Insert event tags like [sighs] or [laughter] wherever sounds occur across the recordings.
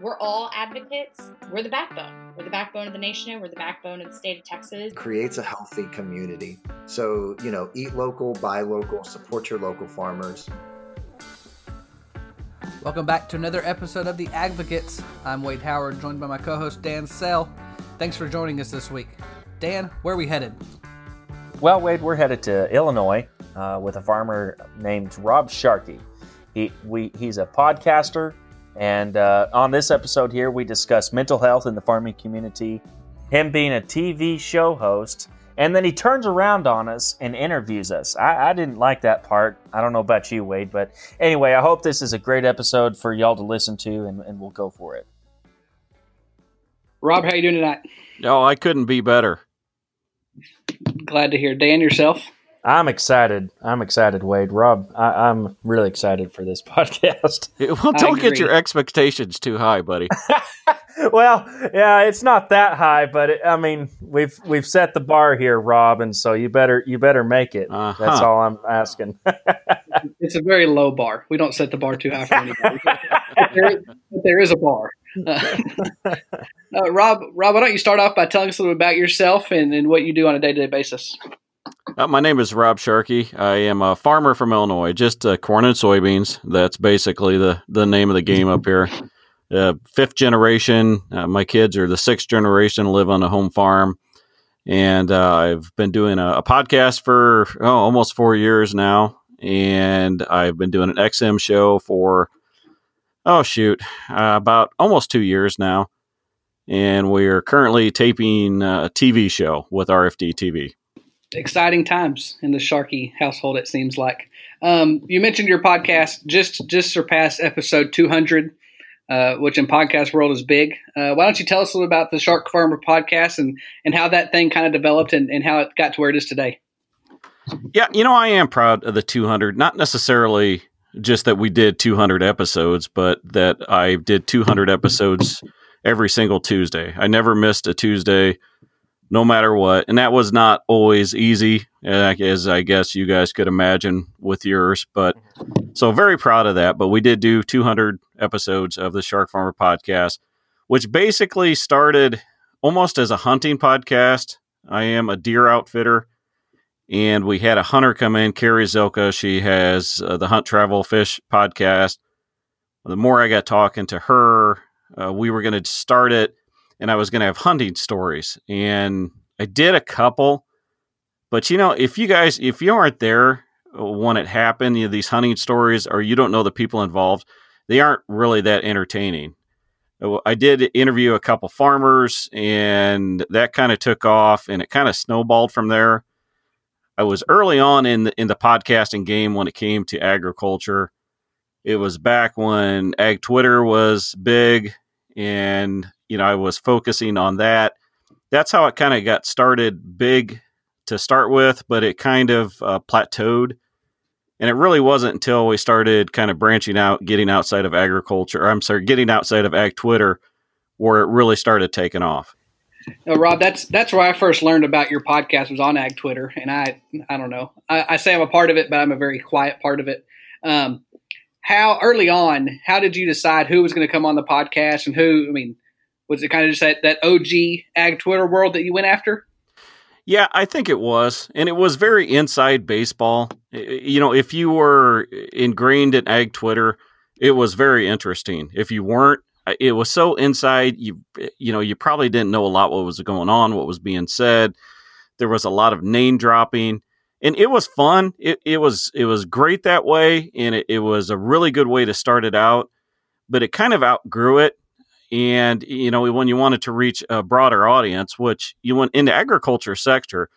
we're all advocates. We're the backbone. We're the backbone of the nation. We're the backbone of the state of Texas. Creates a healthy community. So, you know, eat local, buy local, support your local farmers. Welcome back to another episode of The Advocates. I'm Wade Howard, joined by my co host Dan Sell. Thanks for joining us this week. Dan, where are we headed? Well, Wade, we're headed to Illinois uh, with a farmer named Rob Sharkey. He, we, he's a podcaster, and uh, on this episode here, we discuss mental health in the farming community, him being a TV show host, and then he turns around on us and interviews us. I, I, didn't like that part. I don't know about you, Wade, but anyway, I hope this is a great episode for y'all to listen to, and, and we'll go for it. Rob, how you doing tonight? Oh, I couldn't be better. Glad to hear. Dan, yourself? I'm excited. I'm excited, Wade. Rob, I, am really excited for this [laughs] podcast. well, don't get your expectations too high, buddy. [laughs] well, yeah, it's not that high, but it, I mean, we've we've set the bar here, Rob, and so you better you better make it. Uh-huh. That's all I'm asking. [laughs] it's a very low bar. We don't set the bar too high for anybody. there, there is a bar. Uh, Rob, Rob, why don't you start off by telling us a little bit about yourself and, and what you do on a day to day basis? Uh, my name is Rob Sharkey. I am a farmer from Illinois, just uh, corn and soybeans. That's basically the, the name of the game up here. Uh, fifth generation. Uh, my kids are the sixth generation, live on a home farm. And uh, I've been doing a, a podcast for oh, almost four years now. And I've been doing an XM show for, oh, shoot, uh, about almost two years now. And we're currently taping a TV show with RFD TV exciting times in the Sharkey household. It seems like. Um, you mentioned your podcast just just surpassed episode 200, uh, which in podcast world is big. Uh, why don't you tell us a little about the Shark Farmer podcast and and how that thing kind of developed and, and how it got to where it is today? Yeah, you know, I am proud of the 200. Not necessarily just that we did 200 episodes, but that I did 200 episodes every single Tuesday. I never missed a Tuesday no matter what. And that was not always easy, as I guess you guys could imagine with yours. But so very proud of that. But we did do 200 episodes of the Shark Farmer podcast, which basically started almost as a hunting podcast. I am a deer outfitter. And we had a hunter come in, Carrie Zylka. She has uh, the Hunt Travel Fish podcast. The more I got talking to her, uh, we were going to start it and I was going to have hunting stories. And I did a couple, but you know, if you guys, if you aren't there when it happened, you know, these hunting stories, or you don't know the people involved, they aren't really that entertaining. Uh, I did interview a couple farmers, and that kind of took off, and it kind of snowballed from there. I was early on in the in the podcasting game when it came to agriculture. It was back when Ag Twitter was big, and you know, I was focusing on that. That's how it kind of got started big to start with, but it kind of uh, plateaued. And it really wasn't until we started kind of branching out, getting outside of agriculture. I'm sorry, getting outside of ag Twitter, where it really started taking off. No, Rob, that's that's where I first learned about your podcast was on Ag Twitter, and I I don't know. I, I say I'm a part of it, but I'm a very quiet part of it. Um, how early on, how did you decide who was going to come on the podcast and who? I mean, was it kind of just that, that OG ag Twitter world that you went after? Yeah, I think it was. And it was very inside baseball. You know, if you were ingrained in ag Twitter, it was very interesting. If you weren't, it was so inside you you know, you probably didn't know a lot what was going on, what was being said. There was a lot of name dropping. And it was fun. It, it was it was great that way, and it, it was a really good way to start it out. But it kind of outgrew it and you know when you wanted to reach a broader audience which you went in the agriculture sector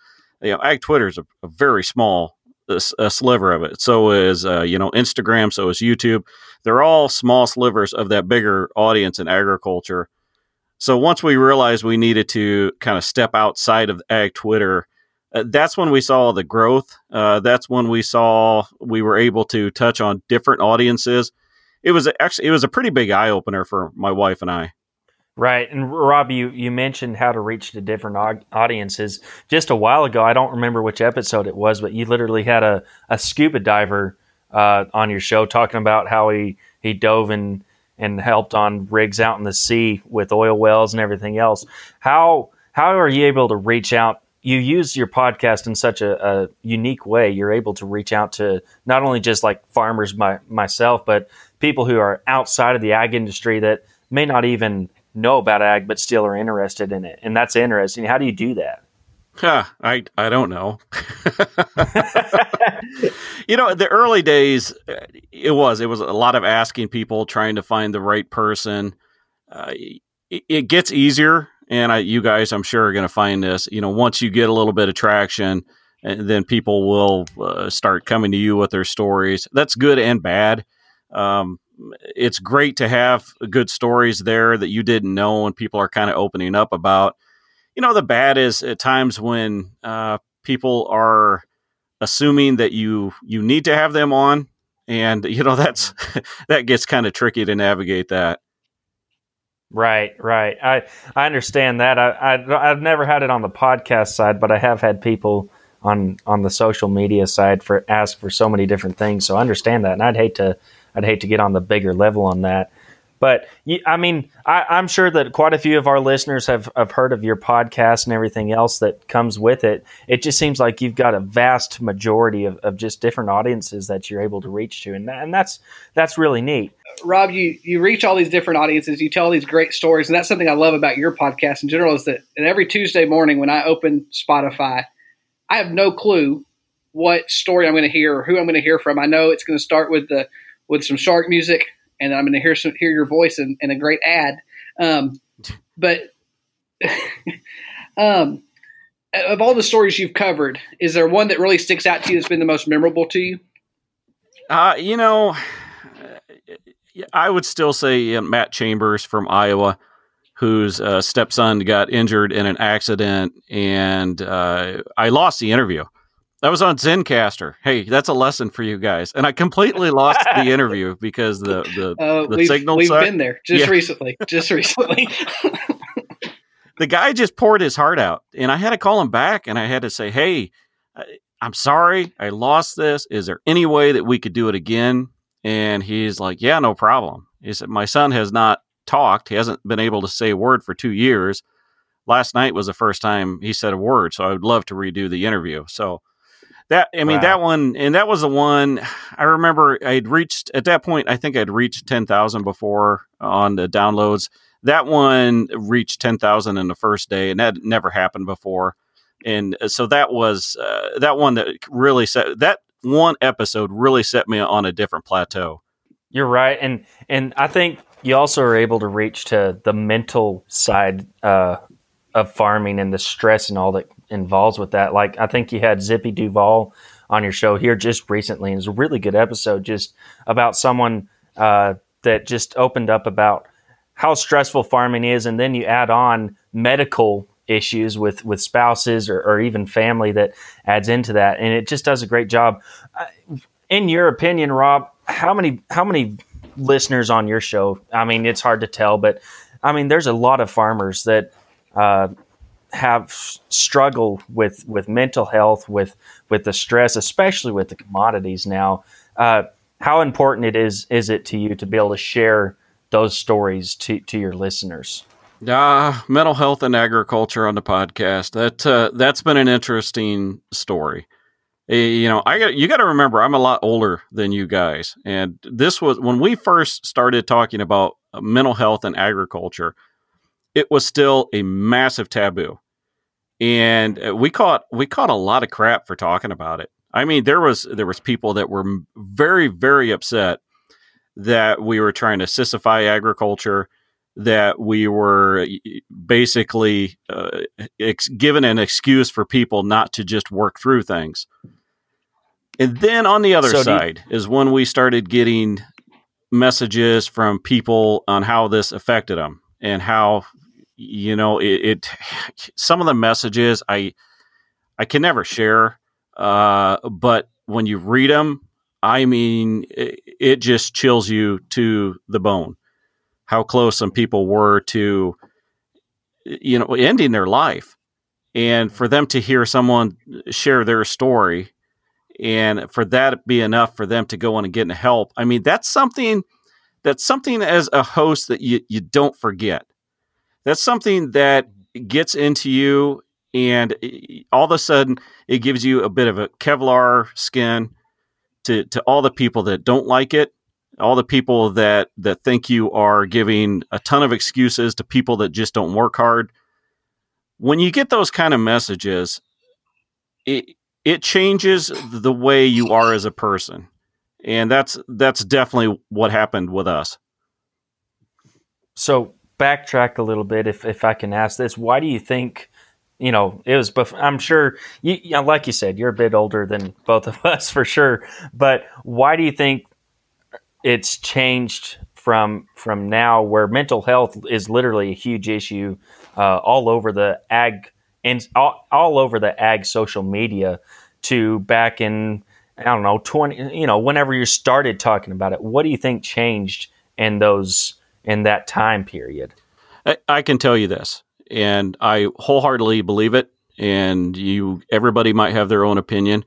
you know ag twitter is a, a very small a, sliver of it. So is uh, you know instagram so is youtube. They're all small slivers of that bigger audience in agriculture. So once we realized we needed to kind of step outside of ag twitter uh, that's when we saw the growth. Uh, that's when we saw we were able to touch on different audiences it was actually it was a pretty big eye opener for my wife and I. Right, and Rob, you you mentioned how to reach the different audiences just a while ago. I don't remember which episode it was, but you literally had a, a scuba diver uh, on your show talking about how he he dove in and helped on rigs out in the sea with oil wells and everything else. How how are you able to reach out? You use your podcast in such a, a unique way. You're able to reach out to not only just like farmers, my, myself, but people who are outside of the ag industry that may not even know about ag, but still are interested in it. And that's interesting. How do you do that? Huh, I I don't know. [laughs] you know, the early days, it was it was a lot of asking people, trying to find the right person. Uh, it, it, gets easier, and I, you guys, I'm sure, are going to find this. You know, once you get a little bit of traction, and then people will uh, start coming to you with their stories. That's good and bad. Um, it's great to have good stories there that you didn't know, and people are kind of opening up about you know, the bad is at times when uh, people are assuming that you you need to have them on, and you know [laughs] that's that gets kind of tricky to navigate that. Right, right. I I understand that. I, I I've never had it on the podcast side, but I have had people on on the social media side for ask for so many different things. So I understand that, and I'd hate to I'd hate to get on the bigger level on that. But I mean, I, am sure that quite a few of our listeners have, have heard of your podcast and everything else that comes with it. It just seems like you've got a vast majority of, of just different audiences that you're able to reach to, and, that, and that's that's really neat. Rob, you you reach all these different audiences. You tell these great stories, and that's something I love about your podcast in general. Is that every Tuesday morning when I open Spotify, I have no clue what story I'm going to hear or who I'm going to hear from. I know it's going to start with the with some shark music and I'm going to hear some, hear your voice in a great ad. Um, but [laughs] um, of all the stories you've covered, is there one that really sticks out to you that's been the most memorable to you? Uh, you know, I would still say Matt Chambers from Iowa, whose uh, stepson got injured in an accident, and uh, I lost the interview. That was on Zencastr. Hey, that's a lesson for you guys. And I completely lost the interview [laughs] because the the, uh, the we've, signal. We've been there [laughs] just yeah. recently. Just recently. [laughs] the guy just poured his heart out, and I had to call him back, and I had to say, "Hey, I'm sorry, I lost this. Is there any way that we could do it again?" And he's like, "Yeah, no problem." He said, "My son has not talked. He hasn't been able to say a word for two years. Last night was the first time he said a word, so I would love to redo the interview." So that I mean wow. that one and that was the one I remember I'd reached at that point I think I'd reached 10,000 before on the downloads. That one reached 10,000 in the first day and that never happened before. And uh, so that was uh, that one that really set that one episode really set me on a different plateau. You're right and and I think you also are able to reach to the mental side uh, of farming and the stress and all that involves with that. Like I think you had Zippy Duvall on your show here just recently, and it's a really good episode just about someone uh, that just opened up about how stressful farming is, and then you add on medical issues with with spouses or, or even family that adds into that, and it just does a great job. In your opinion, Rob, how many how many listeners on your show? I mean, it's hard to tell, but I mean, there's a lot of farmers that uh, have struggle with with mental health, with with the stress, especially with the commodities now. Uh, how important it is is it to you to be able to share those stories to to your listeners? Uh, mental health and agriculture on the podcast. That uh, that's been an interesting story. Uh, you know, I got you got to remember I'm a lot older than you guys, and this was when we first started talking about mental health and agriculture it was still a massive taboo. And uh, we caught we caught a lot of crap for talking about it. I mean, there was there was people that were very very upset that we were trying to sissify agriculture, that we were basically uh, ex- given an excuse for people not to just work through things. And then on the other so side you- is when we started getting messages from people on how this affected them and how you know it, it, some of the messages i i can never share uh, but when you read them i mean it, it, just chills you to the bone how close some people were to you know ending their life and for them to hear someone share their story and for that be enough for them to go on and get help i mean that's something that's something as a host that you, you don't forget. That's something that gets into you, and all of a sudden it gives you a bit of a Kevlar skin to, to all the people that don't like it, all the people that, that think you are giving a ton of excuses to people that just don't work hard. When you get those kind of messages, it, it changes the way you are as a person and that's that's definitely what happened with us. So backtrack a little bit, if if I can ask this, why do you think? You know, it was. Bef- I'm sure, you, like you said, you're a bit older than both of [laughs] us for sure. But why do you think it's changed from from now, where mental health is literally a huge issue uh, all over the ag and all, all over the ag social media, to back in I don't know, 20, you know, whenever you started talking about it, what do you think changed in those, in that time period? I, I can tell you this, and I wholeheartedly believe it. And you, everybody might have their own opinion.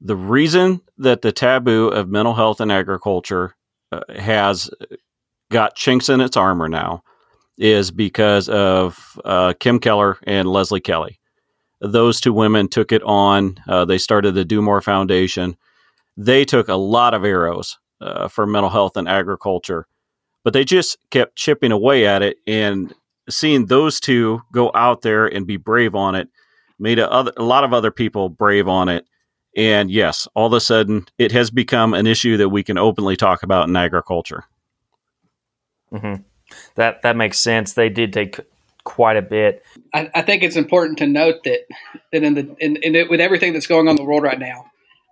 The reason that the taboo of mental health and agriculture uh, has got chinks in its armor now is because of uh, Kim Keller and Lesley Kelly those two women took it on. Uh, they started the Do More Foundation. They took a lot of arrows uh, for mental health and agriculture, but they just kept chipping away at it. And seeing those two go out there and be brave on it made a, other, a lot of other people brave on it. And yes, all of a sudden, it has become an issue that we can openly talk about in agriculture. Mm-hmm. That that makes sense. They did take quite a bit. I, I, think it's important to note that that in the in, in it, with everything that's going on in the world right now,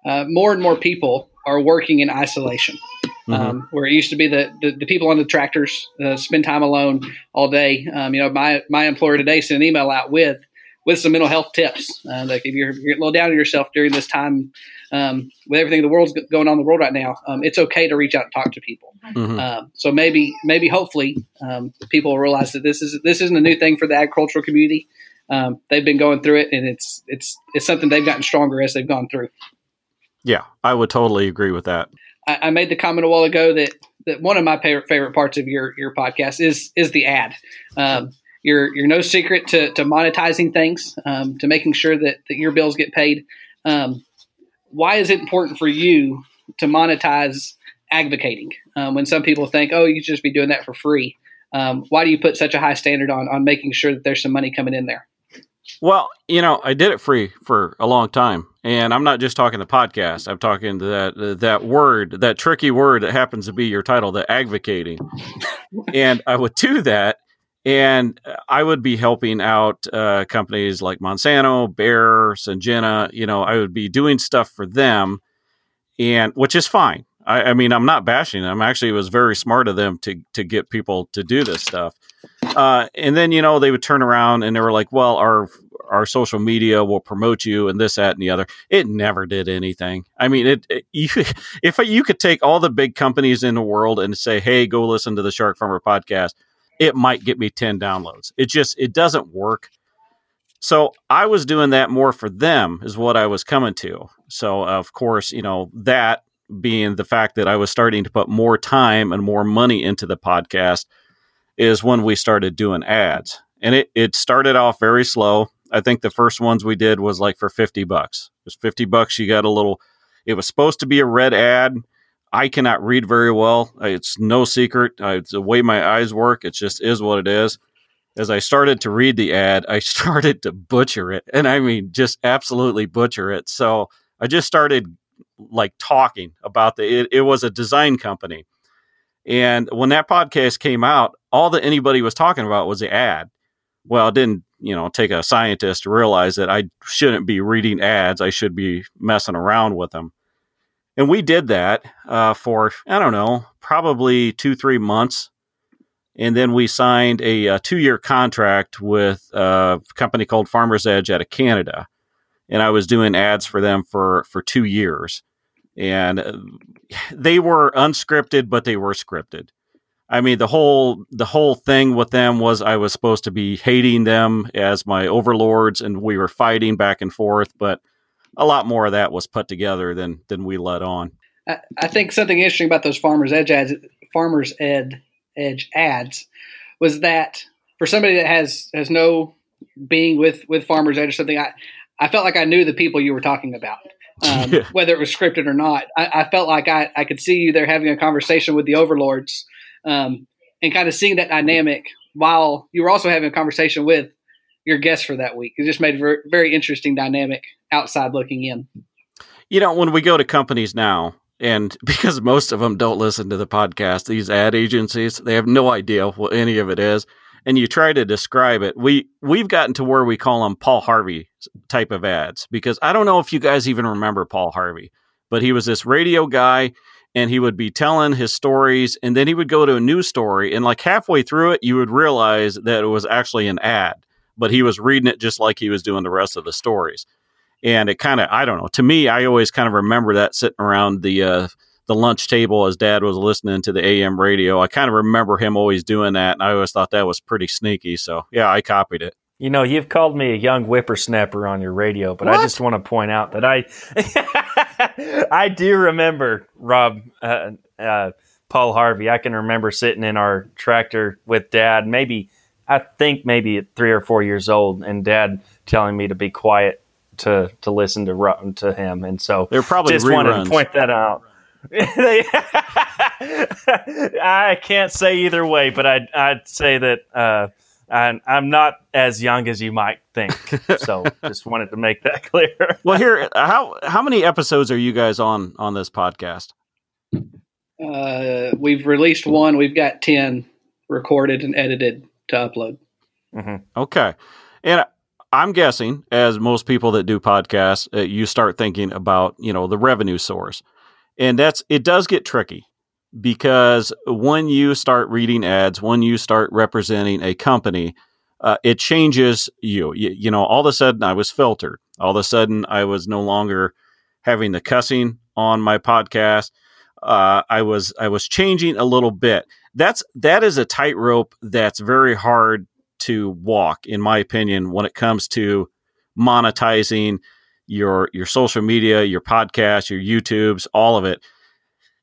uh, more and more people are working in isolation. Mm-hmm. Um, where it used to be the, the, the people on the tractors uh, spend time alone all day. Um, you know, my my employer today sent an email out with with some mental health tips. Uh, like if you're, you're a little down on yourself during this time, um, with everything the world's going on in the world right now, um, it's okay to reach out and talk to people. Mm-hmm. Um, so maybe, maybe, hopefully, um, people will realize that this is this isn't a new thing for the agricultural community. Um, they've been going through it, and it's it's it's something they've gotten stronger as they've gone through. Yeah, I would totally agree with that. I, I made the comment a while ago that that one of my favorite favorite parts of your your podcast is is the ad. Um, you're you're no secret to, to monetizing things, um, to making sure that, that your bills get paid. Um, why is it important for you to monetize advocating um, when some people think, oh, you should just be doing that for free? Um, why do you put such a high standard on on making sure that there's some money coming in there? Well, you know, I did it free for a long time, and I'm not just talking the podcast. I'm talking that that word, that tricky word that happens to be your title, the advocating. and I would do that and I would be helping out uh, companies like Monsanto, Bayer, Syngenta. You know, I would be doing stuff for them, and which is fine. I, I, mean, I'm not bashing them. Actually, it was very smart of them to to get people to do this stuff. Uh, and then you know they would turn around and they were like, "Well, our our social media will promote you and this, that, and the other." It never did anything. I mean, it, it [laughs] you, if you could take all the big companies in the world and say, "Hey, go listen to the Shark Farmer podcast." it might get me 10 downloads. It just it doesn't work. So I was doing that more for them is what I was coming to. So of course, you know, that being the fact that I was starting to put more time and more money into the podcast is when we started doing ads. And it, it started off very slow. I think the first ones we did was like for 50 bucks. It was 50 bucks. You got a little, it was supposed to be a red ad. I cannot read very well. It's no secret. it's the way my eyes work. It just is what it is. As I started to read the ad, I [laughs] started to butcher it. And I mean, just absolutely butcher it. So I just started like talking about the, it, it was a design company. And when that podcast came out, all that anybody was talking about was the ad. Well, it didn't, you know, take a scientist to realize that I shouldn't be reading ads. I should be messing around with them. And we did that uh, for, I don't know, probably two, three months. And then we signed a, a two year contract with a company called Farmer's Edge out of Canada. And I was doing ads for them for, for two years. And uh, they were unscripted, but they were scripted. I mean, the whole the whole thing with them was I was supposed to be hating them as my overlords, and we were fighting back and forth. But a lot more of that was put together than than we let on. I, I think something interesting about those Farmers Edge ads. Farmers Ed Edge ads was that for somebody that has has no being with with Farmers Edge or something, I I felt like I knew the people you were talking about. [laughs] Um, Yeah. whether it was scripted or not, I, I felt like I, I could see you there having a conversation with the overlords um, and kind of seeing that dynamic while you were also having a conversation with your guests for that week. It just made a ver- very interesting dynamic outside looking in. You know, when we go to companies now, and [laughs] because most of them don't listen to the podcast, these ad agencies, they have no idea what any of it is. And you try to describe it. We we've gotten to where we call them Paul Harvey type of ads because I don't know if you guys even remember Paul Harvey, but he was this radio guy and he would be telling his stories and then he would go to a news story and like halfway through it you would realize that it was actually an ad, but he was reading it just like he was doing the rest of the stories and it kind of I don't know. To me, I always kind of remember that sitting around the uh, the lunch table as Dad was listening to the AM radio. I kind of remember him always doing that, and I always thought that was pretty sneaky. So yeah, I copied it. You know, you've called me a young whippersnapper on your radio, but I just want to point out that I [laughs] I do remember Rob uh, uh, Paul Harvey. I can remember sitting in our tractor with Dad, maybe I think maybe at three or four years old, and Dad telling me to be quiet to to listen to to him, and so They're probably just wanted to point that out. [laughs] I can't say either way, but I'd, I'd say that uh, I'm, I'm not as young as you might think. [laughs] So just wanted to make that clear. Well, here, how how many episodes are you guys on on this podcast? Uh, we've released one. We've got 10 recorded and edited to upload. Okay, and I'm guessing, as most people that do podcasts, uh, you start thinking about you know the revenue source, and that's it does get tricky because when you start reading ads, when you start representing a company, uh, it changes you. you. You know, all of a sudden I was filtered. All of a sudden I was no longer having the cussing on my podcast. Uh, I was I was changing a little bit. That's that is a tightrope that's very hard to walk, in my opinion, when it comes to monetizing your your social media, your podcast, your YouTubes, all of it.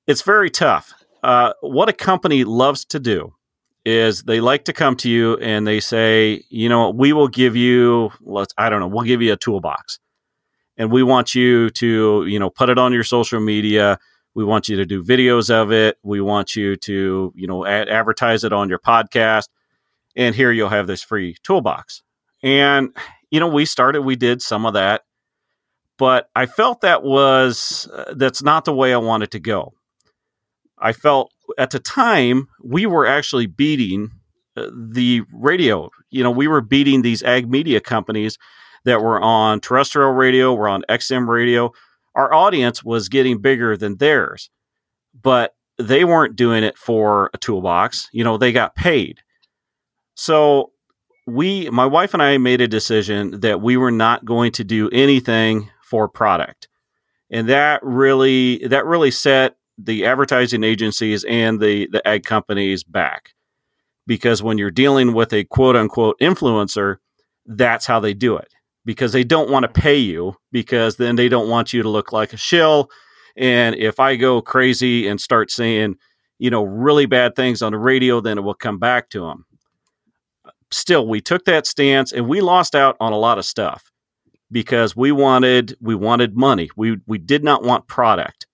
It's very tough. Uh, what a company loves to do is they like to come to you and they say, you know, we will give you, let's, I don't know, we'll give you a toolbox, and we want you to, you know, put it on your social media. We want you to do videos of it. We want you to, you know, ad- advertise it on your podcast. And here you'll have this free toolbox. And, you know, we started, we did some of that, but I felt that was, uh, that's not the way I wanted to go. I felt at the time we were actually beating uh, the radio. You know, we were beating these ag media companies that were on terrestrial radio, were on XM radio. Our audience was getting bigger than theirs, but they weren't doing it for a toolbox. You know, they got paid. So we, my wife and I, made a decision that we were not going to do anything for product, and that really that really set the advertising agencies and the the ag companies back because when you're dealing with a quote unquote influencer, that's how they do it because they don't want to pay you because then they don't want you to look like a shill. And if I go crazy and start saying, you know, really bad things on the radio, then it will come back to them. Still, we took that stance and we lost out on a lot of stuff because we wanted we wanted money. We we did not want product.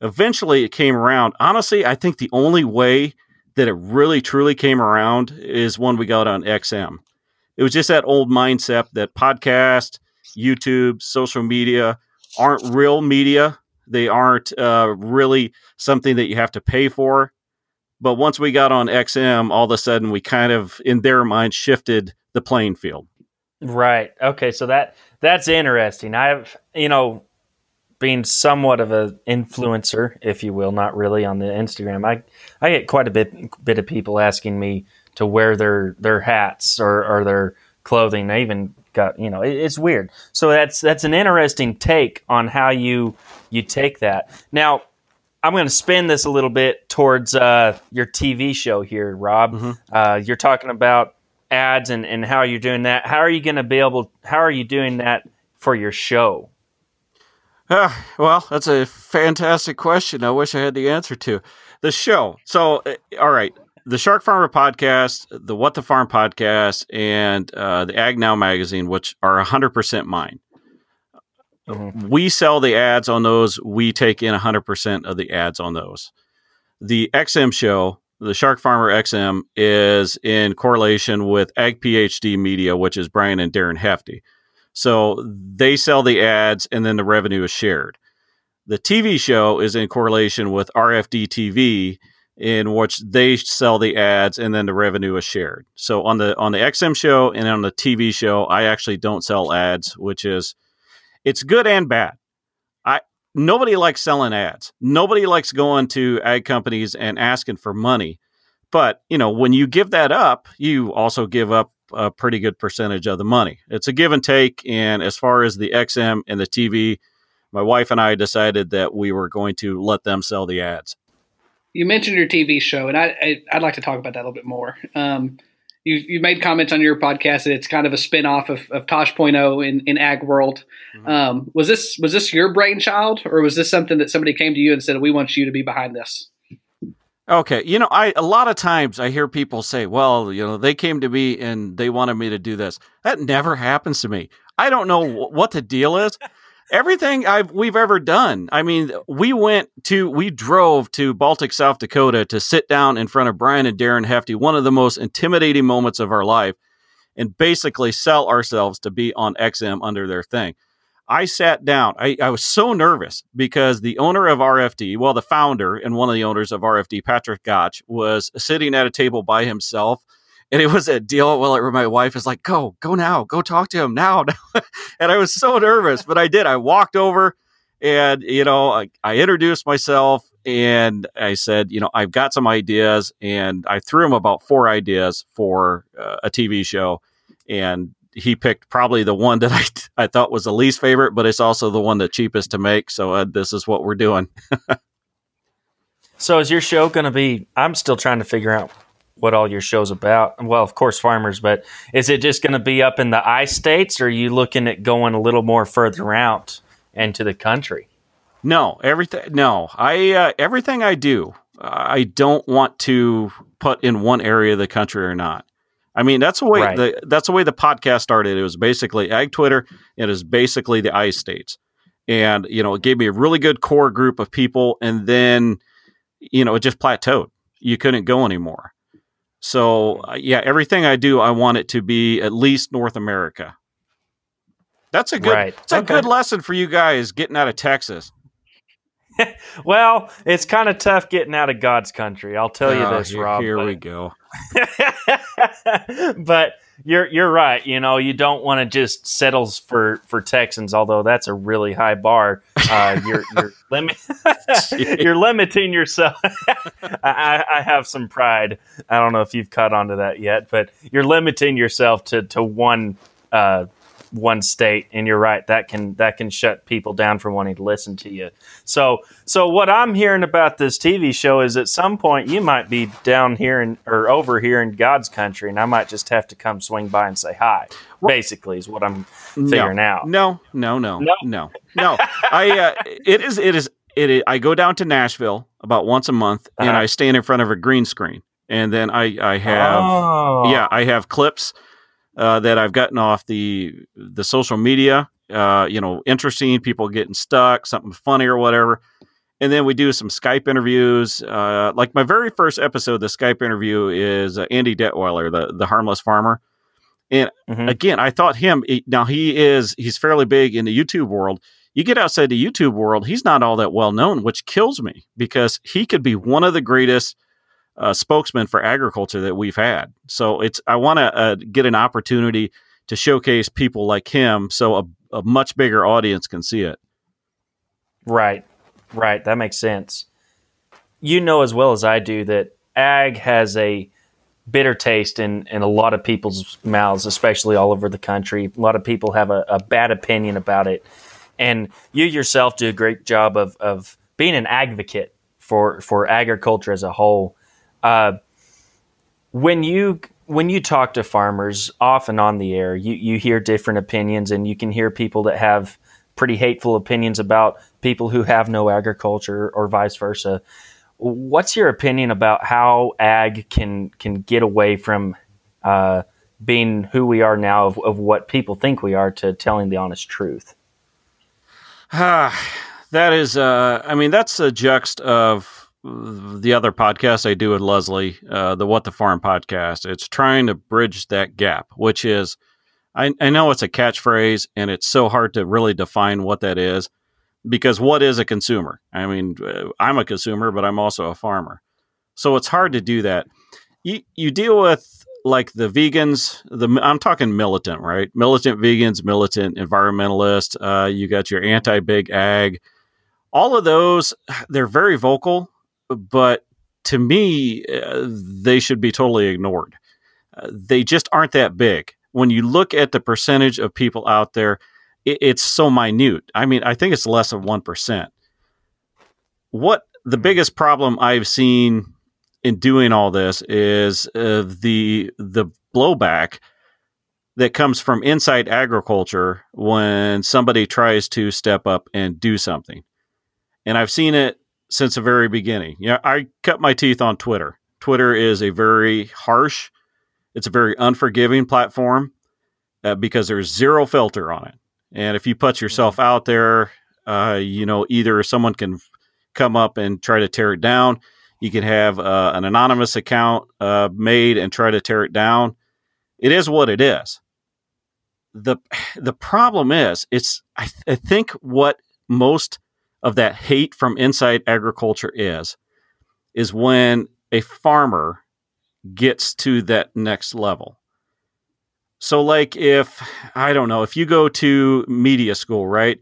Eventually, it came around. Honestly, I think the only way that it really truly came around is when we got on XM. It was just that old mindset that podcast, YouTube, social media aren't real media. They aren't uh, really something that you have to pay for. But once we got on XM, all of a sudden we kind of, in their mind, shifted the playing field. Right. Okay. So that that's interesting. I've you know, being somewhat of an influencer, if you will, not really on the Instagram. I I get quite a bit bit of people asking me to wear their their hats or, or their clothing. I even got you know it, it's weird. So that's that's an interesting take on how you you take that. Now I'm going to spin this a little bit towards uh, your TV show here, Rob. Mhm. Uh, you're talking about ads and, and how you're doing that. How are you going to be able? How are you doing that for your show? Ah, well, that's a fantastic question. I wish I had the answer to. the show. So, uh, all right, the Shark Farmer podcast, the What the Farm podcast, and uh, the Ag Now magazine, which are 100% mine. Mhm. We sell the ads on those. We take in 100% of the ads on those. The XM show, the Shark Farmer XM, is in correlation with Ag PhD Media, which is Brian and Darren Hefty. So they sell the ads and then the revenue is shared. The TV show is in correlation with RFD TV, in which they sell the ads and then the revenue is shared. So on the on the XM show and on the TV show, I actually don't sell ads, which is it's good and bad. I nobody likes selling ads. Nobody likes going to ag companies and asking for money. But, you know, when you give that up, you also give up a pretty good percentage of the money. It's a give and take and as far as the XM and the TV, my wife and I decided that we were going to let them sell the ads. You mentioned your TV show, and I, I I'd like to talk about that a little bit more. Um, you you made comments on your podcast that it's kind of a spin off of, of Tosh.0 in, in Ag World. Mhm. Um, was this was this your brainchild, or was this something that somebody came to you and said, "We want you to be behind this"? Okay, you know, I a lot of times I hear people say, "Well, you know, they came to me and they wanted me to do this." That never happens to me. I don't know wh- what the deal is. Everything I've we've ever done. I mean, we went to we drove to Baltic, South Dakota to sit down in front of Brian and Darren Hefty, one of the most intimidating moments of our life, and basically sell ourselves to be on XM under their thing. I sat down. I, I was so nervous because the owner of RFD, well, the founder and one of the owners of RFD, Patrick Gottsch, was sitting at a table by himself. And it was a deal where my wife is like, go, go now, go talk to him now. [laughs] and I was so nervous, but I did. I walked over and, you know, I, I introduced myself and I said, you know, I've got some ideas. And I threw him about four ideas for uh, a TV show. And he picked probably the one that [laughs] I I thought was the least favorite, but it's also the one the cheapest to make. So uh, this is what we're doing. [laughs] So is your show going to be? I'm still trying to figure out what all your show's about. Well, of course, farmers, but is it just going to be up in the I states, or are you looking at going a little more further out into the country? No, everything. No, I uh, everything I do, I don't want to put in one area of the country or not. I mean, that's the way Right. the that's the way the podcast started. It was basically Ag Twitter. It is basically the I states, and you know, it gave me a really good core group of people, and then you know, it just plateaued. You couldn't go anymore. So uh, yeah, everything I do, I want it to be at least North America. That's a good. Right. It's a good lesson for you guys getting out of Texas. [laughs] Well, it's kind of tough getting out of God's country. I'll tell you Oh, this, here, Rob. Here but- we go. [laughs] but you're you're right. You know, you don't want to just settle for for Texans, although that's a really high bar. Uh, [laughs] you're you're limit you're limiting yourself. I, I have some pride. I don't know if you've caught on to that yet, but you're limiting yourself to to one. Uh, one state and you're right that can that can shut people down from wanting to listen to you so so what i'm hearing about this tv show is at some point you might be down here in, or over here in god's country and i might just have to come swing by and say hi basically is what i'm figuring no, out No, no, no, No? no, no. I uh, it is it is it is, I go down to Nashville about once a month and Uh-huh. I stand in front of a green screen and then I I have oh. yeah I have clips uh, that I've gotten off the the social media. Uh, you know, interesting people getting stuck, something funny or whatever. And then we do some Skype interviews. Uh, like my very first episode, the Skype interview is uh, Andy Detwiler, the the harmless farmer. And Mhm. again, I thought him. he- Now he is he's fairly big in the YouTube world. You get outside the YouTube world, he's not all that well known, which kills me because he could be one of the greatest uh, spokesmen for agriculture that we've had. So it's I want to uh, get an opportunity to showcase people like him, so a, a much bigger audience can see it. Right, right. That makes sense. You know as well as I do that ag has a bitter taste in, in a lot of people's mouths, especially all over the country. A lot of people have a, a bad opinion about it. And you yourself do a great job of, of being an advocate for, for agriculture as a whole. Uh, when you when you talk to farmers off and on the air, you, you hear different opinions and you can hear people that have pretty hateful opinions about people who have no agriculture or vice versa. what's your opinion about how ag can can get away from uh, being who we are now of, of what people think we are to telling the honest truth? Ah, [sighs] that is, uh, I mean, that's a juxt of the other podcast I do with Lesley, uh, the What the Farm podcast. It's trying to bridge that gap, which is, I, I know it's a catchphrase and it's so hard to really define what that is because what is a consumer? I mean, uh, I'm a consumer, but I'm also a farmer. So it's hard to do that. You, you deal with like the vegans, the I'm talking militant, right? Militant vegans, militant environmentalists. Uh, you got your anti-big ag. All of those, they're very vocal, but to me, uh, they should be totally ignored. Uh, they just aren't that big. When you look at the percentage of people out there, it, it's so minute. I mean, I think it's less than one percent. What the biggest problem I've seen in doing all this is uh, the the blowback that comes from inside agriculture when somebody tries to step up and do something. And I've seen it since the very beginning. Yeah, you know, I cut my teeth on Twitter. Twitter is a very harsh, it's a very unforgiving platform uh, because there's zero filter on it. And if you put yourself mm-hmm. out there, uh, you know, either someone can come up and try to tear it down you can have uh, an anonymous account uh, made and try to tear it down. It is what it is. the [sighs] The problem is, it's I, th- I think what most of that hate from inside agriculture is, is when a farmer gets to that next level. So, like, if I don't know, if you go to media school, right,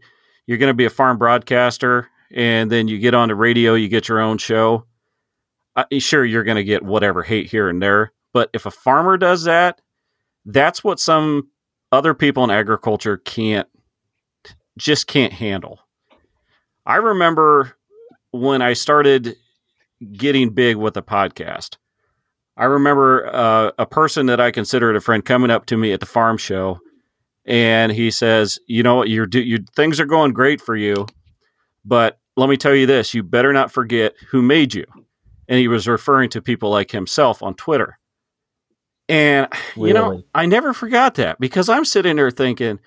you're going to be a farm broadcaster, and then you get on the radio, you get your own show uh, sure you're going to get whatever hate here and there, but if a farmer does that, that's what some other people in agriculture can't just can't handle. I remember when I started getting big with the podcast. I remember uh, a person that I considered a friend coming up to me at the farm show, and he says, "You know, what? your your things are going great for you, but let me tell you this: you better not forget who made you." and he was referring to people like himself on Twitter. And really? you know, I never forgot that because I'm sitting there thinking,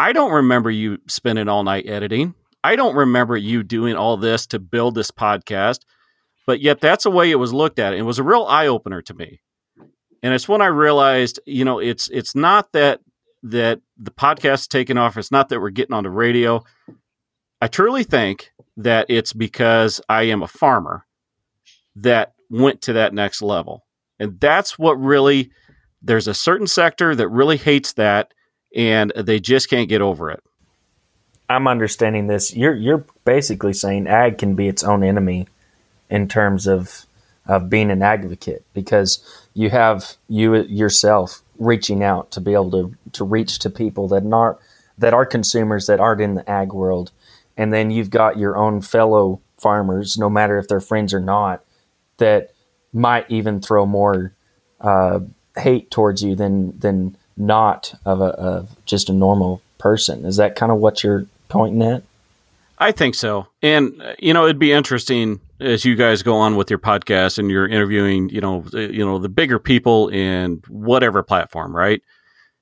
I don't remember you spending all night editing. I don't remember you doing all this to build this podcast. But yet that's the way it was looked at. It was a real eye opener to me. And it's when I realized, you know, it's it's not that that the podcast is taking off. It's not that we're getting on the radio. I truly think that it's because I am a farmer that went to that next level. And that's what really, there's a certain sector that really hates that and they just can't get over it. I'm understanding this. You're you're basically saying ag can be its own enemy in terms of of being an advocate because you have you yourself reaching out to be able to to reach to people that aren't that are consumers that aren't in the ag world, and then you've got your own fellow farmers, no matter if they're friends or not, that might even throw more uh, hate towards you than than not of a of just a normal person. Is that kind of what you're pointing at? I think so. And uh, you know, it'd be interesting as you guys go on with your podcast and you're interviewing, you know, you know, the bigger people in whatever platform, right?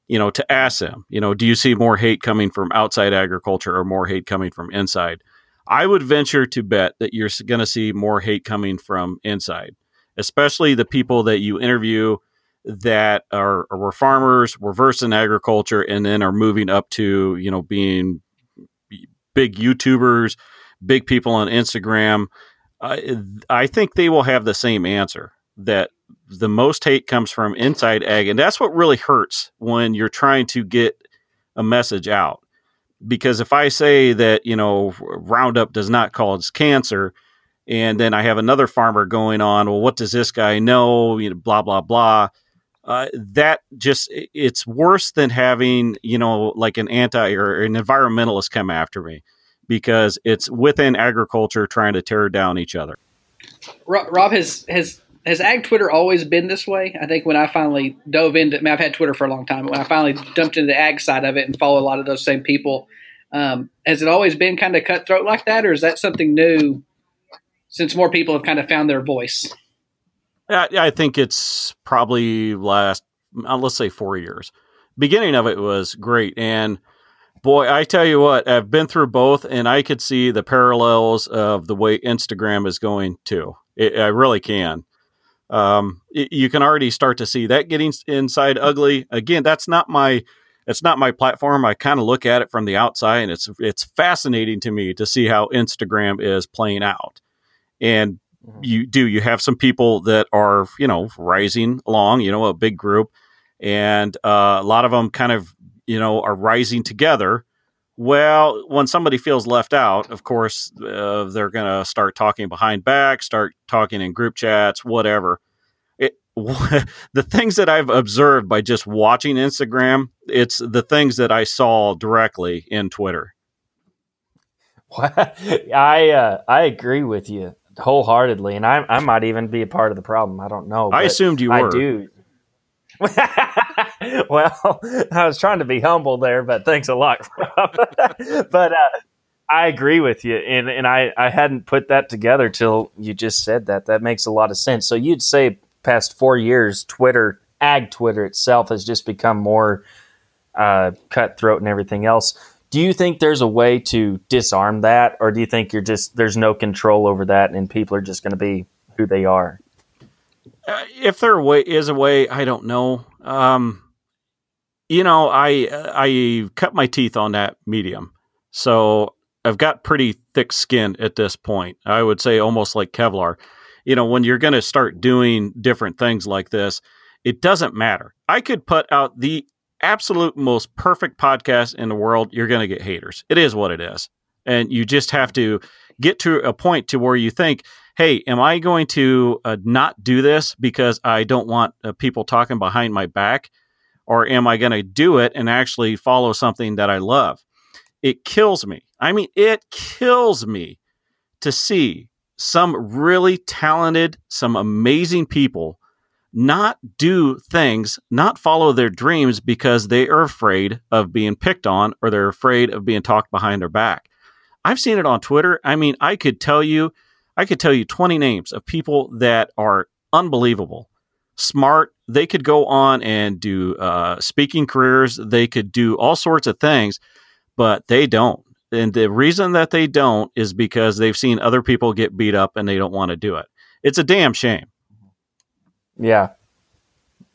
You know, to ask them, you know, do you see more hate coming from outside agriculture or more hate coming from inside? I would venture to bet that you're going to see more hate coming from inside, especially the people that you interview that are, are were farmers, were versed in agriculture, and then are moving up to you know being big YouTubers, big people on Instagram. I, I think they will have the same answer that the most hate comes from inside ag, and that's what really hurts when you're trying to get a message out because if I say that you know Roundup does not cause cancer, and then I have another farmer going on, well, what does this guy know? You know, blah blah blah. Uh, that just it's worse than having you know like an anti or an environmentalist come after me because it's within agriculture trying to tear down each other. Rob has has has ag Twitter always been this way? I think when I finally dove into, I mean, I've had Twitter for a long time, but when I finally dumped into the ag side of it and follow a lot of those same people, um, has it always been kind of cutthroat like that, or is that something new since more people have kind of found their voice? I, think it's probably last, uh, let's say, four years. Beginning of it was great, and boy, I tell you what, I've been through both, and I could see the parallels of the way Instagram is going too. It, I really can. Um, it, you can already start to see that getting inside ugly. Again, that's not my it's not my platform. I kind of look at it from the outside, and it's it's fascinating to me to see how Instagram is playing out. And. You do you have some people that are you know rising along, you know, a big group, and uh, a lot of them kind of you know are rising together. Well, when somebody feels left out, of course, uh, they're going to start talking behind back, start talking in group chats, whatever. It, [laughs] the things that I've observed by just watching Instagram, it's the things that I saw directly in Twitter. [laughs] I uh, I agree with you wholeheartedly, and I I might even be a part of the problem. I don't know. I assumed you were. I do. [laughs] well, [laughs] I was trying to be humble there, but thanks a lot, [laughs] Rob. but uh, I agree with you, and and I I hadn't put that together till you just said that. That makes a lot of sense. So you'd say past four years, Twitter, ag Twitter itself has just become more uh, cutthroat and everything else. Do you think there's a way to disarm that, or do you think you're just there's no control over that, and people are just going to be who they are? Uh, if there way, is a way, I don't know. Um, you know, I I cut my teeth on that medium, so I've got pretty thick skin at this point. I would say almost like Kevlar. You know, when you're going to start doing different things like this, it doesn't matter. I could put out the absolute most perfect podcast in the world. You're going to get haters. It is what it is, and you just have to get to a point to where you think hey, am I going to uh, not do this because I don't want uh, people talking behind my back? Or am I going to do it and actually follow something that I love? It kills me. I mean, it kills me to see some really talented, some amazing people not do things, not follow their dreams because they are afraid of being picked on or they're afraid of being talked behind their back. I've seen it on Twitter. I mean, I could tell you I could tell you 20 names of people that are unbelievable, smart. They could go on and do uh, speaking careers. They could do all sorts of things, but they don't. And the reason that they don't is because they've seen other people get beat up and they don't want to do it. It's a damn shame. Yeah.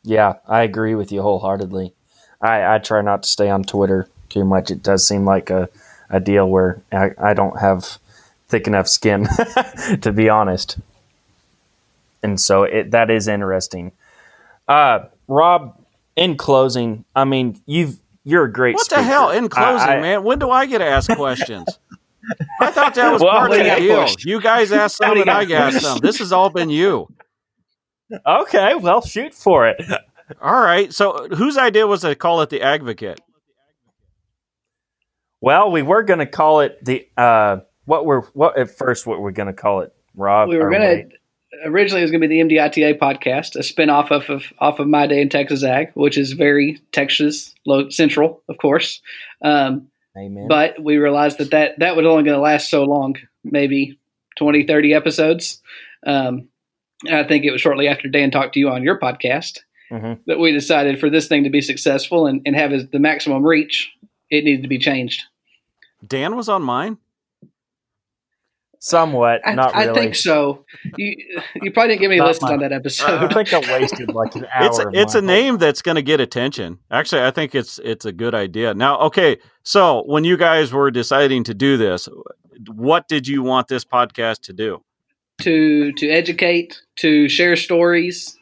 Yeah, I agree with you wholeheartedly. I, I try not to stay on Twitter too much. It does seem like a, a deal where I, I don't have thick enough skin, [laughs] to be honest. And so it, that is interesting. Uh, Rob, in closing, I mean, you've you're a great. What speaker. the hell? In closing, I, I, man, when do I get to ask questions? I thought that was [laughs] well, part of the deal. You guys asked some, and I asked some. This has all been you. Okay, well, shoot for it. [laughs] All right. So, whose idea was to call it the Advocate? Well, we were going to call it the uh, what we're what at first what we're going to call it, Rob? We were going to originally it was going to be the MDITA podcast, a spinoff of, of off of My Day in Texas Ag, which is very Texas low, central, of course. Um, Amen. But we realized that that, that was only going to last so long, maybe 20, 30 episodes. Um, and I think it was shortly after Dan talked to you on your podcast mm-hmm. that we decided for this thing to be successful and, and have the maximum reach, it needed to be changed. Dan was on mine. Somewhat, I, not really. I think so. You you probably didn't give me listens on that episode. I think I [laughs] wasted like an hour. It's a, it's a name that's going to get attention. Actually, I think it's it's a good idea. Now, okay, so when you guys were deciding to do this, what did you want this podcast to do? To to educate, to share stories.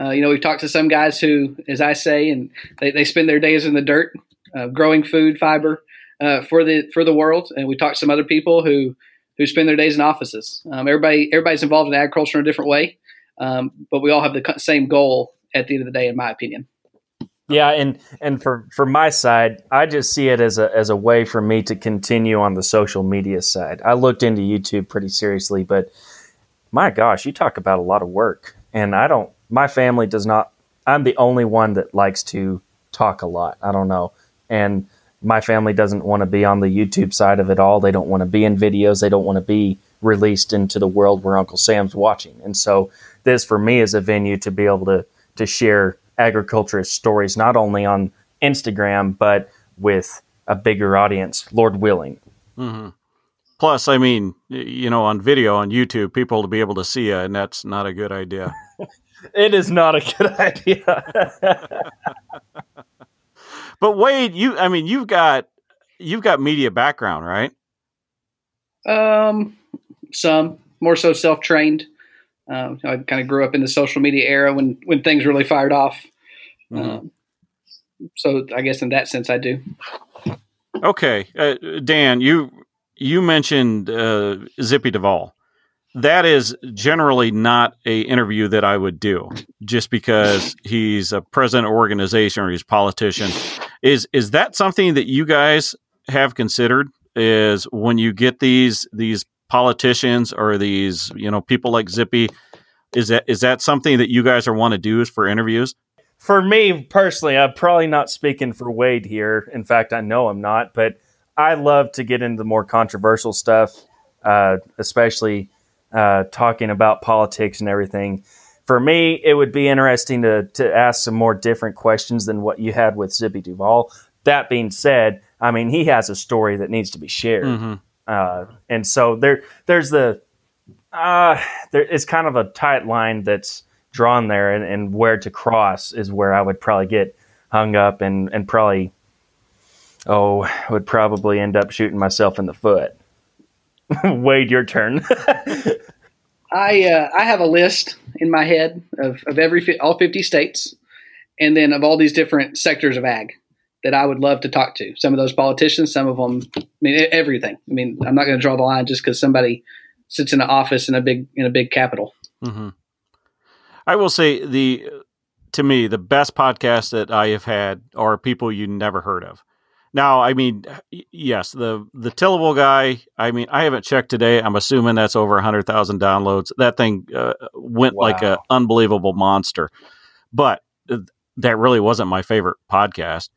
Uh, you know, we've talked to some guys who, as I say, and they, they spend their days in the dirt, uh, growing food fiber uh, for the for the world. And we talked to some other people who who spend their days in offices. Um, everybody everybody's involved in agriculture in a different way, um, but we all have the same goal at the end of the day, in my opinion. Yeah, and and for for my side, I just see it as a as a way for me to continue on the social media side. I looked into YouTube pretty seriously, but my gosh, you talk about a lot of work, and I don't. My family does not. I'm the only one that likes to talk a lot. I don't know, and my family doesn't want to be on the YouTube side of it all. They don't want to be in videos. They don't want to be released into the world where Uncle Sam's watching. And so this for me is a venue to be able to to share agriculturist stories not only on Instagram but with a bigger audience, Lord willing. hmm Plus, I mean, you know, on video on YouTube, people to be able to see you, and that's not a good idea. [laughs] It is not a good idea. [laughs] But Wade, you, I mean, you've got you've got media background, right? Um, some more so self trained. Um, I kind of grew up in the social media era when when things really fired off. Mhm. Um, so I guess in that sense, I do. Okay, uh, Dan, you you mentioned uh, Zippy Duvall. That is generally not a interview that I would do, just because [laughs] he's a president of organization or he's a politician. Is is that something that you guys have considered? Is when you get these these politicians or these you know people like Zippy, is that is that something that you guys are want to do is for interviews? for me personally, I'm probably not speaking for Wade here. In fact, I know I'm not, but I love to get into the more controversial stuff, uh, especially uh, talking about politics and everything. For me, it would be interesting to, to ask some more different questions than what you had with Zippy Duvall. That being said, I mean, he has a story that needs to be shared. Mm-hmm. Uh, and so there, there's the, uh, there is kind of a tight line that's drawn there, and, and where to cross is where I would probably get hung up and and probably, oh, I would probably end up shooting myself in the foot. [laughs] Wade, your turn. [laughs] I uh, I have a list in my head of, of every fi- all fifty states, and then of all these different sectors of ag that I would love to talk to. Some of those politicians, some of them, I mean everything. I mean I'm not going to draw the line just because somebody sits in an office in a big in a big capital. hmm I will say the to me the best podcast that I have had are people you never heard of. Now, I mean, yes, the the tillable guy. I mean, I haven't checked today. I'm assuming that's over hundred thousand downloads. That thing uh, went like an unbelievable monster. But uh, that really wasn't my favorite podcast.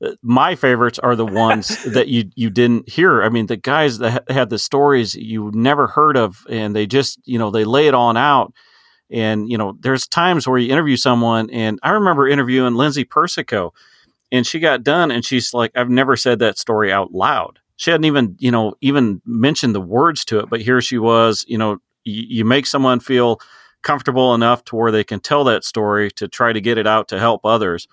Uh, My favorites are the ones [laughs] that you you didn't hear. I mean, the guys that had the stories you never heard of, and they just you know they lay it on out. And you know, there's times where you interview someone, and I remember interviewing Lindsay Persico, and she got done, and she's like, "I've never said that story out loud." She hadn't even you know even mentioned the words to it, but here she was. You know, y- you make someone feel comfortable enough to where they can tell that story to try to get it out to help others.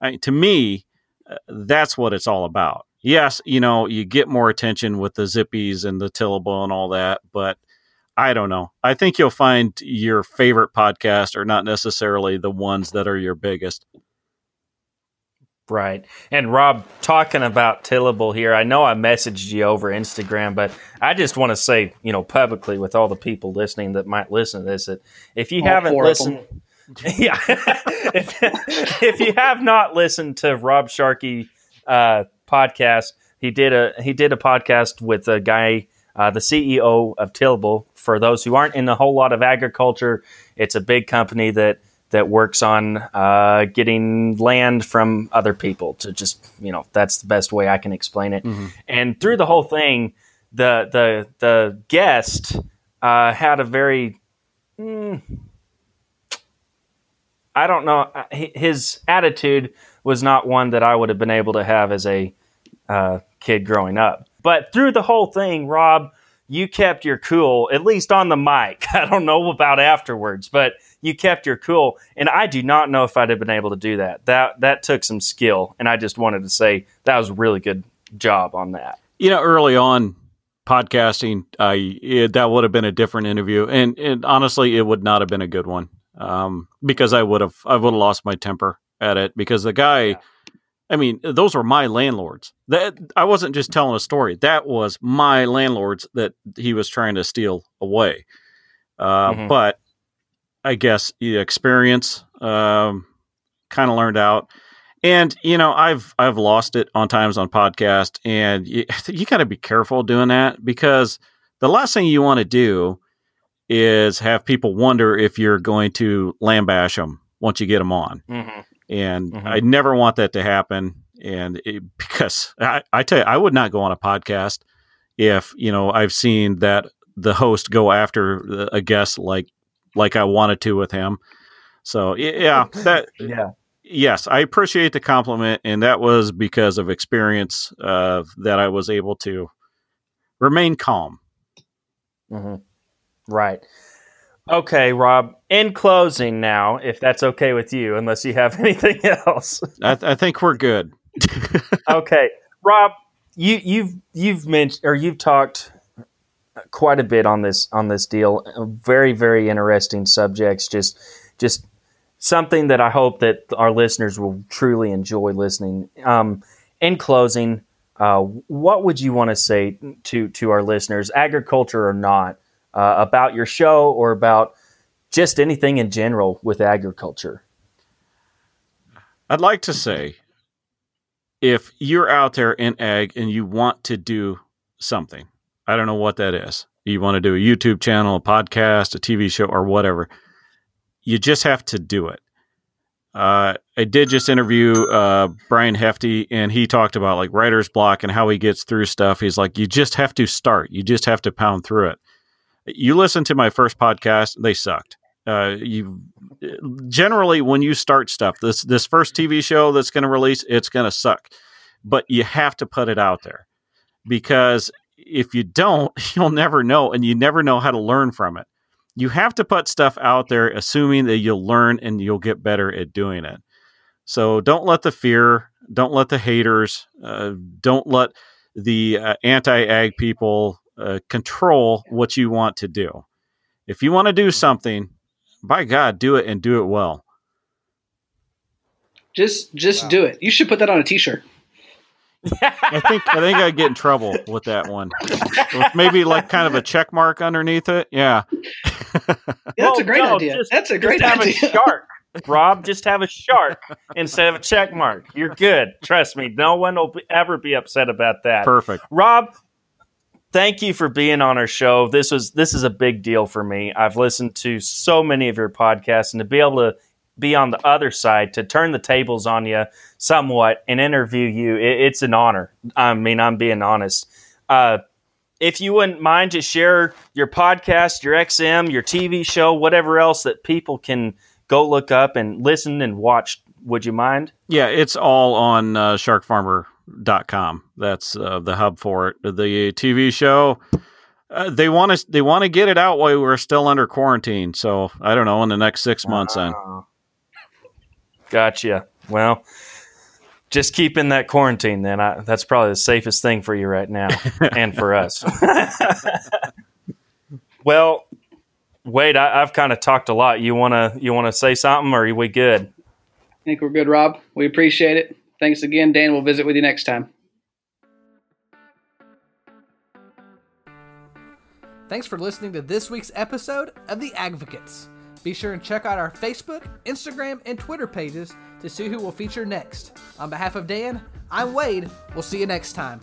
I, to me, uh, that's what it's all about. Yes, you know, you get more attention with the zippies and the tillable and all that, but I don't know. I think you'll find your favorite podcast are not necessarily the ones that are your biggest. Right. And Rob, talking about Tillable here, I know I messaged you over Instagram, but I just want to say, you know, publicly with all the people listening that might listen to this, that if you All haven't listened, [laughs] yeah, if, if you have not listened to Rob Sharkey uh, podcast, he did a he did a podcast with a guy, uh, the CEO of Tillable. For those who aren't in a whole lot of agriculture, it's a big company that that works on uh, getting land from other people to just you know that's the best way I can explain it. And through the whole thing, the the the guest uh, had a very mm, I don't know uh, his attitude was not one that I would have been able to have as a uh, kid growing up. But through the whole thing, Rob, you kept your cool, at least on the mic. [laughs] I don't know about afterwards, but you kept your cool. And I do not know if I'd have been able to do that. That that took some skill. And I just wanted to say that was a really good job on that. You know, early on podcasting, I it, that would have been a different interview, and, and honestly, it would not have been a good one um, because I would have I would have lost my temper at it because the guy. Yeah. I mean, those were my landlords. That I wasn't just telling a story. That was my landlords that he was trying to steal away. Uh, Mhm. But I guess the experience um, kind of learned out. And you know, I've I've lost it on times on podcast, and [laughs] you, you got to be careful doing that because the last thing you want to do is have people wonder if you're going to lambash them once you get them on Mm-hmm. and Mhm. I never want that to happen. And it, [laughs] because I, I tell you, I would not go on a podcast if you know I've seen that the host go after a guest like like I wanted to with him. So yeah, [laughs] that yeah. Yes, I appreciate the compliment, and that was because of experience uh, that I was able to remain calm. Mm-hmm. Right. Okay, Rob. In closing, now, if that's okay with you, unless you have [laughs] anything else, I, th- I think we're good. [laughs] okay, Rob, you, you've you've mentioned or you've talked quite a bit on this on this deal. Very very interesting subjects. Just just something that I hope that our listeners will truly enjoy listening. Um, in closing, uh, what would you want to say to to our listeners, agriculture or not, uh, about your show or about just anything in general with agriculture? I'd like to say, if you're out there in ag and you want to do something, I don't know what that is. You want to do a YouTube channel, a podcast, a TV show, or whatever. You just have to do it. Uh, I did just interview uh, Brian Hefty, and he talked about like writer's block and how he gets through stuff. He's like, you just have to start. You just have to pound through it. You listen to my first podcast; they sucked. Uh, you generally when you start stuff, this this first TV show that's going to release, it's going to suck. But you have to put it out there because if you don't, [laughs] you'll never know, and you never know how to learn from it. You have to put stuff out there, assuming that you'll learn and you'll get better at doing it. So don't let the fear, don't let the haters, uh, don't let the uh, anti-ag people uh, control what you want to do. If you want to do something, by God, do it and do it well. Just just wow. do it. You should put that on a t-shirt. I think I think I'd get in trouble with that one. With maybe like kind of a check mark underneath it. Yeah. That's well, a great no, idea. Just, That's a great have idea. A shark. Rob, just have a shark instead of a check mark. You're good. Trust me. No one will be, ever be upset about that. Perfect. Rob, thank you for being on our show. This was this is a big deal for me. I've listened to so many of your podcasts and to be able to be on the other side to turn the tables on you somewhat and interview you, it, it's an honor. I mean, I'm being honest. Uh, if you wouldn't mind to share your podcast, your XM, your TV show, whatever else that people can go look up and listen and watch, would you mind? Yeah, it's all on uh, sharkfarmer.com. That's uh, the hub for it. The TV show, uh, they want to they want to get it out while we're still under quarantine. So I don't know in the next six months. Then Gotcha. Well, just keep in that quarantine then. I, that's probably the safest thing for you right now [laughs] and for us. [laughs] well, Wade, I, have kind of talked a lot. You wanna you wanna say something, or are we good? I think we're good, Rob. We appreciate it. Thanks again, Dan. We'll visit with you next time. Thanks for listening to this week's episode of The Advocates. Be sure and check out our Facebook, Instagram, and Twitter pages to see who will feature next. On behalf of Dan, I'm Wade. We'll see you next time.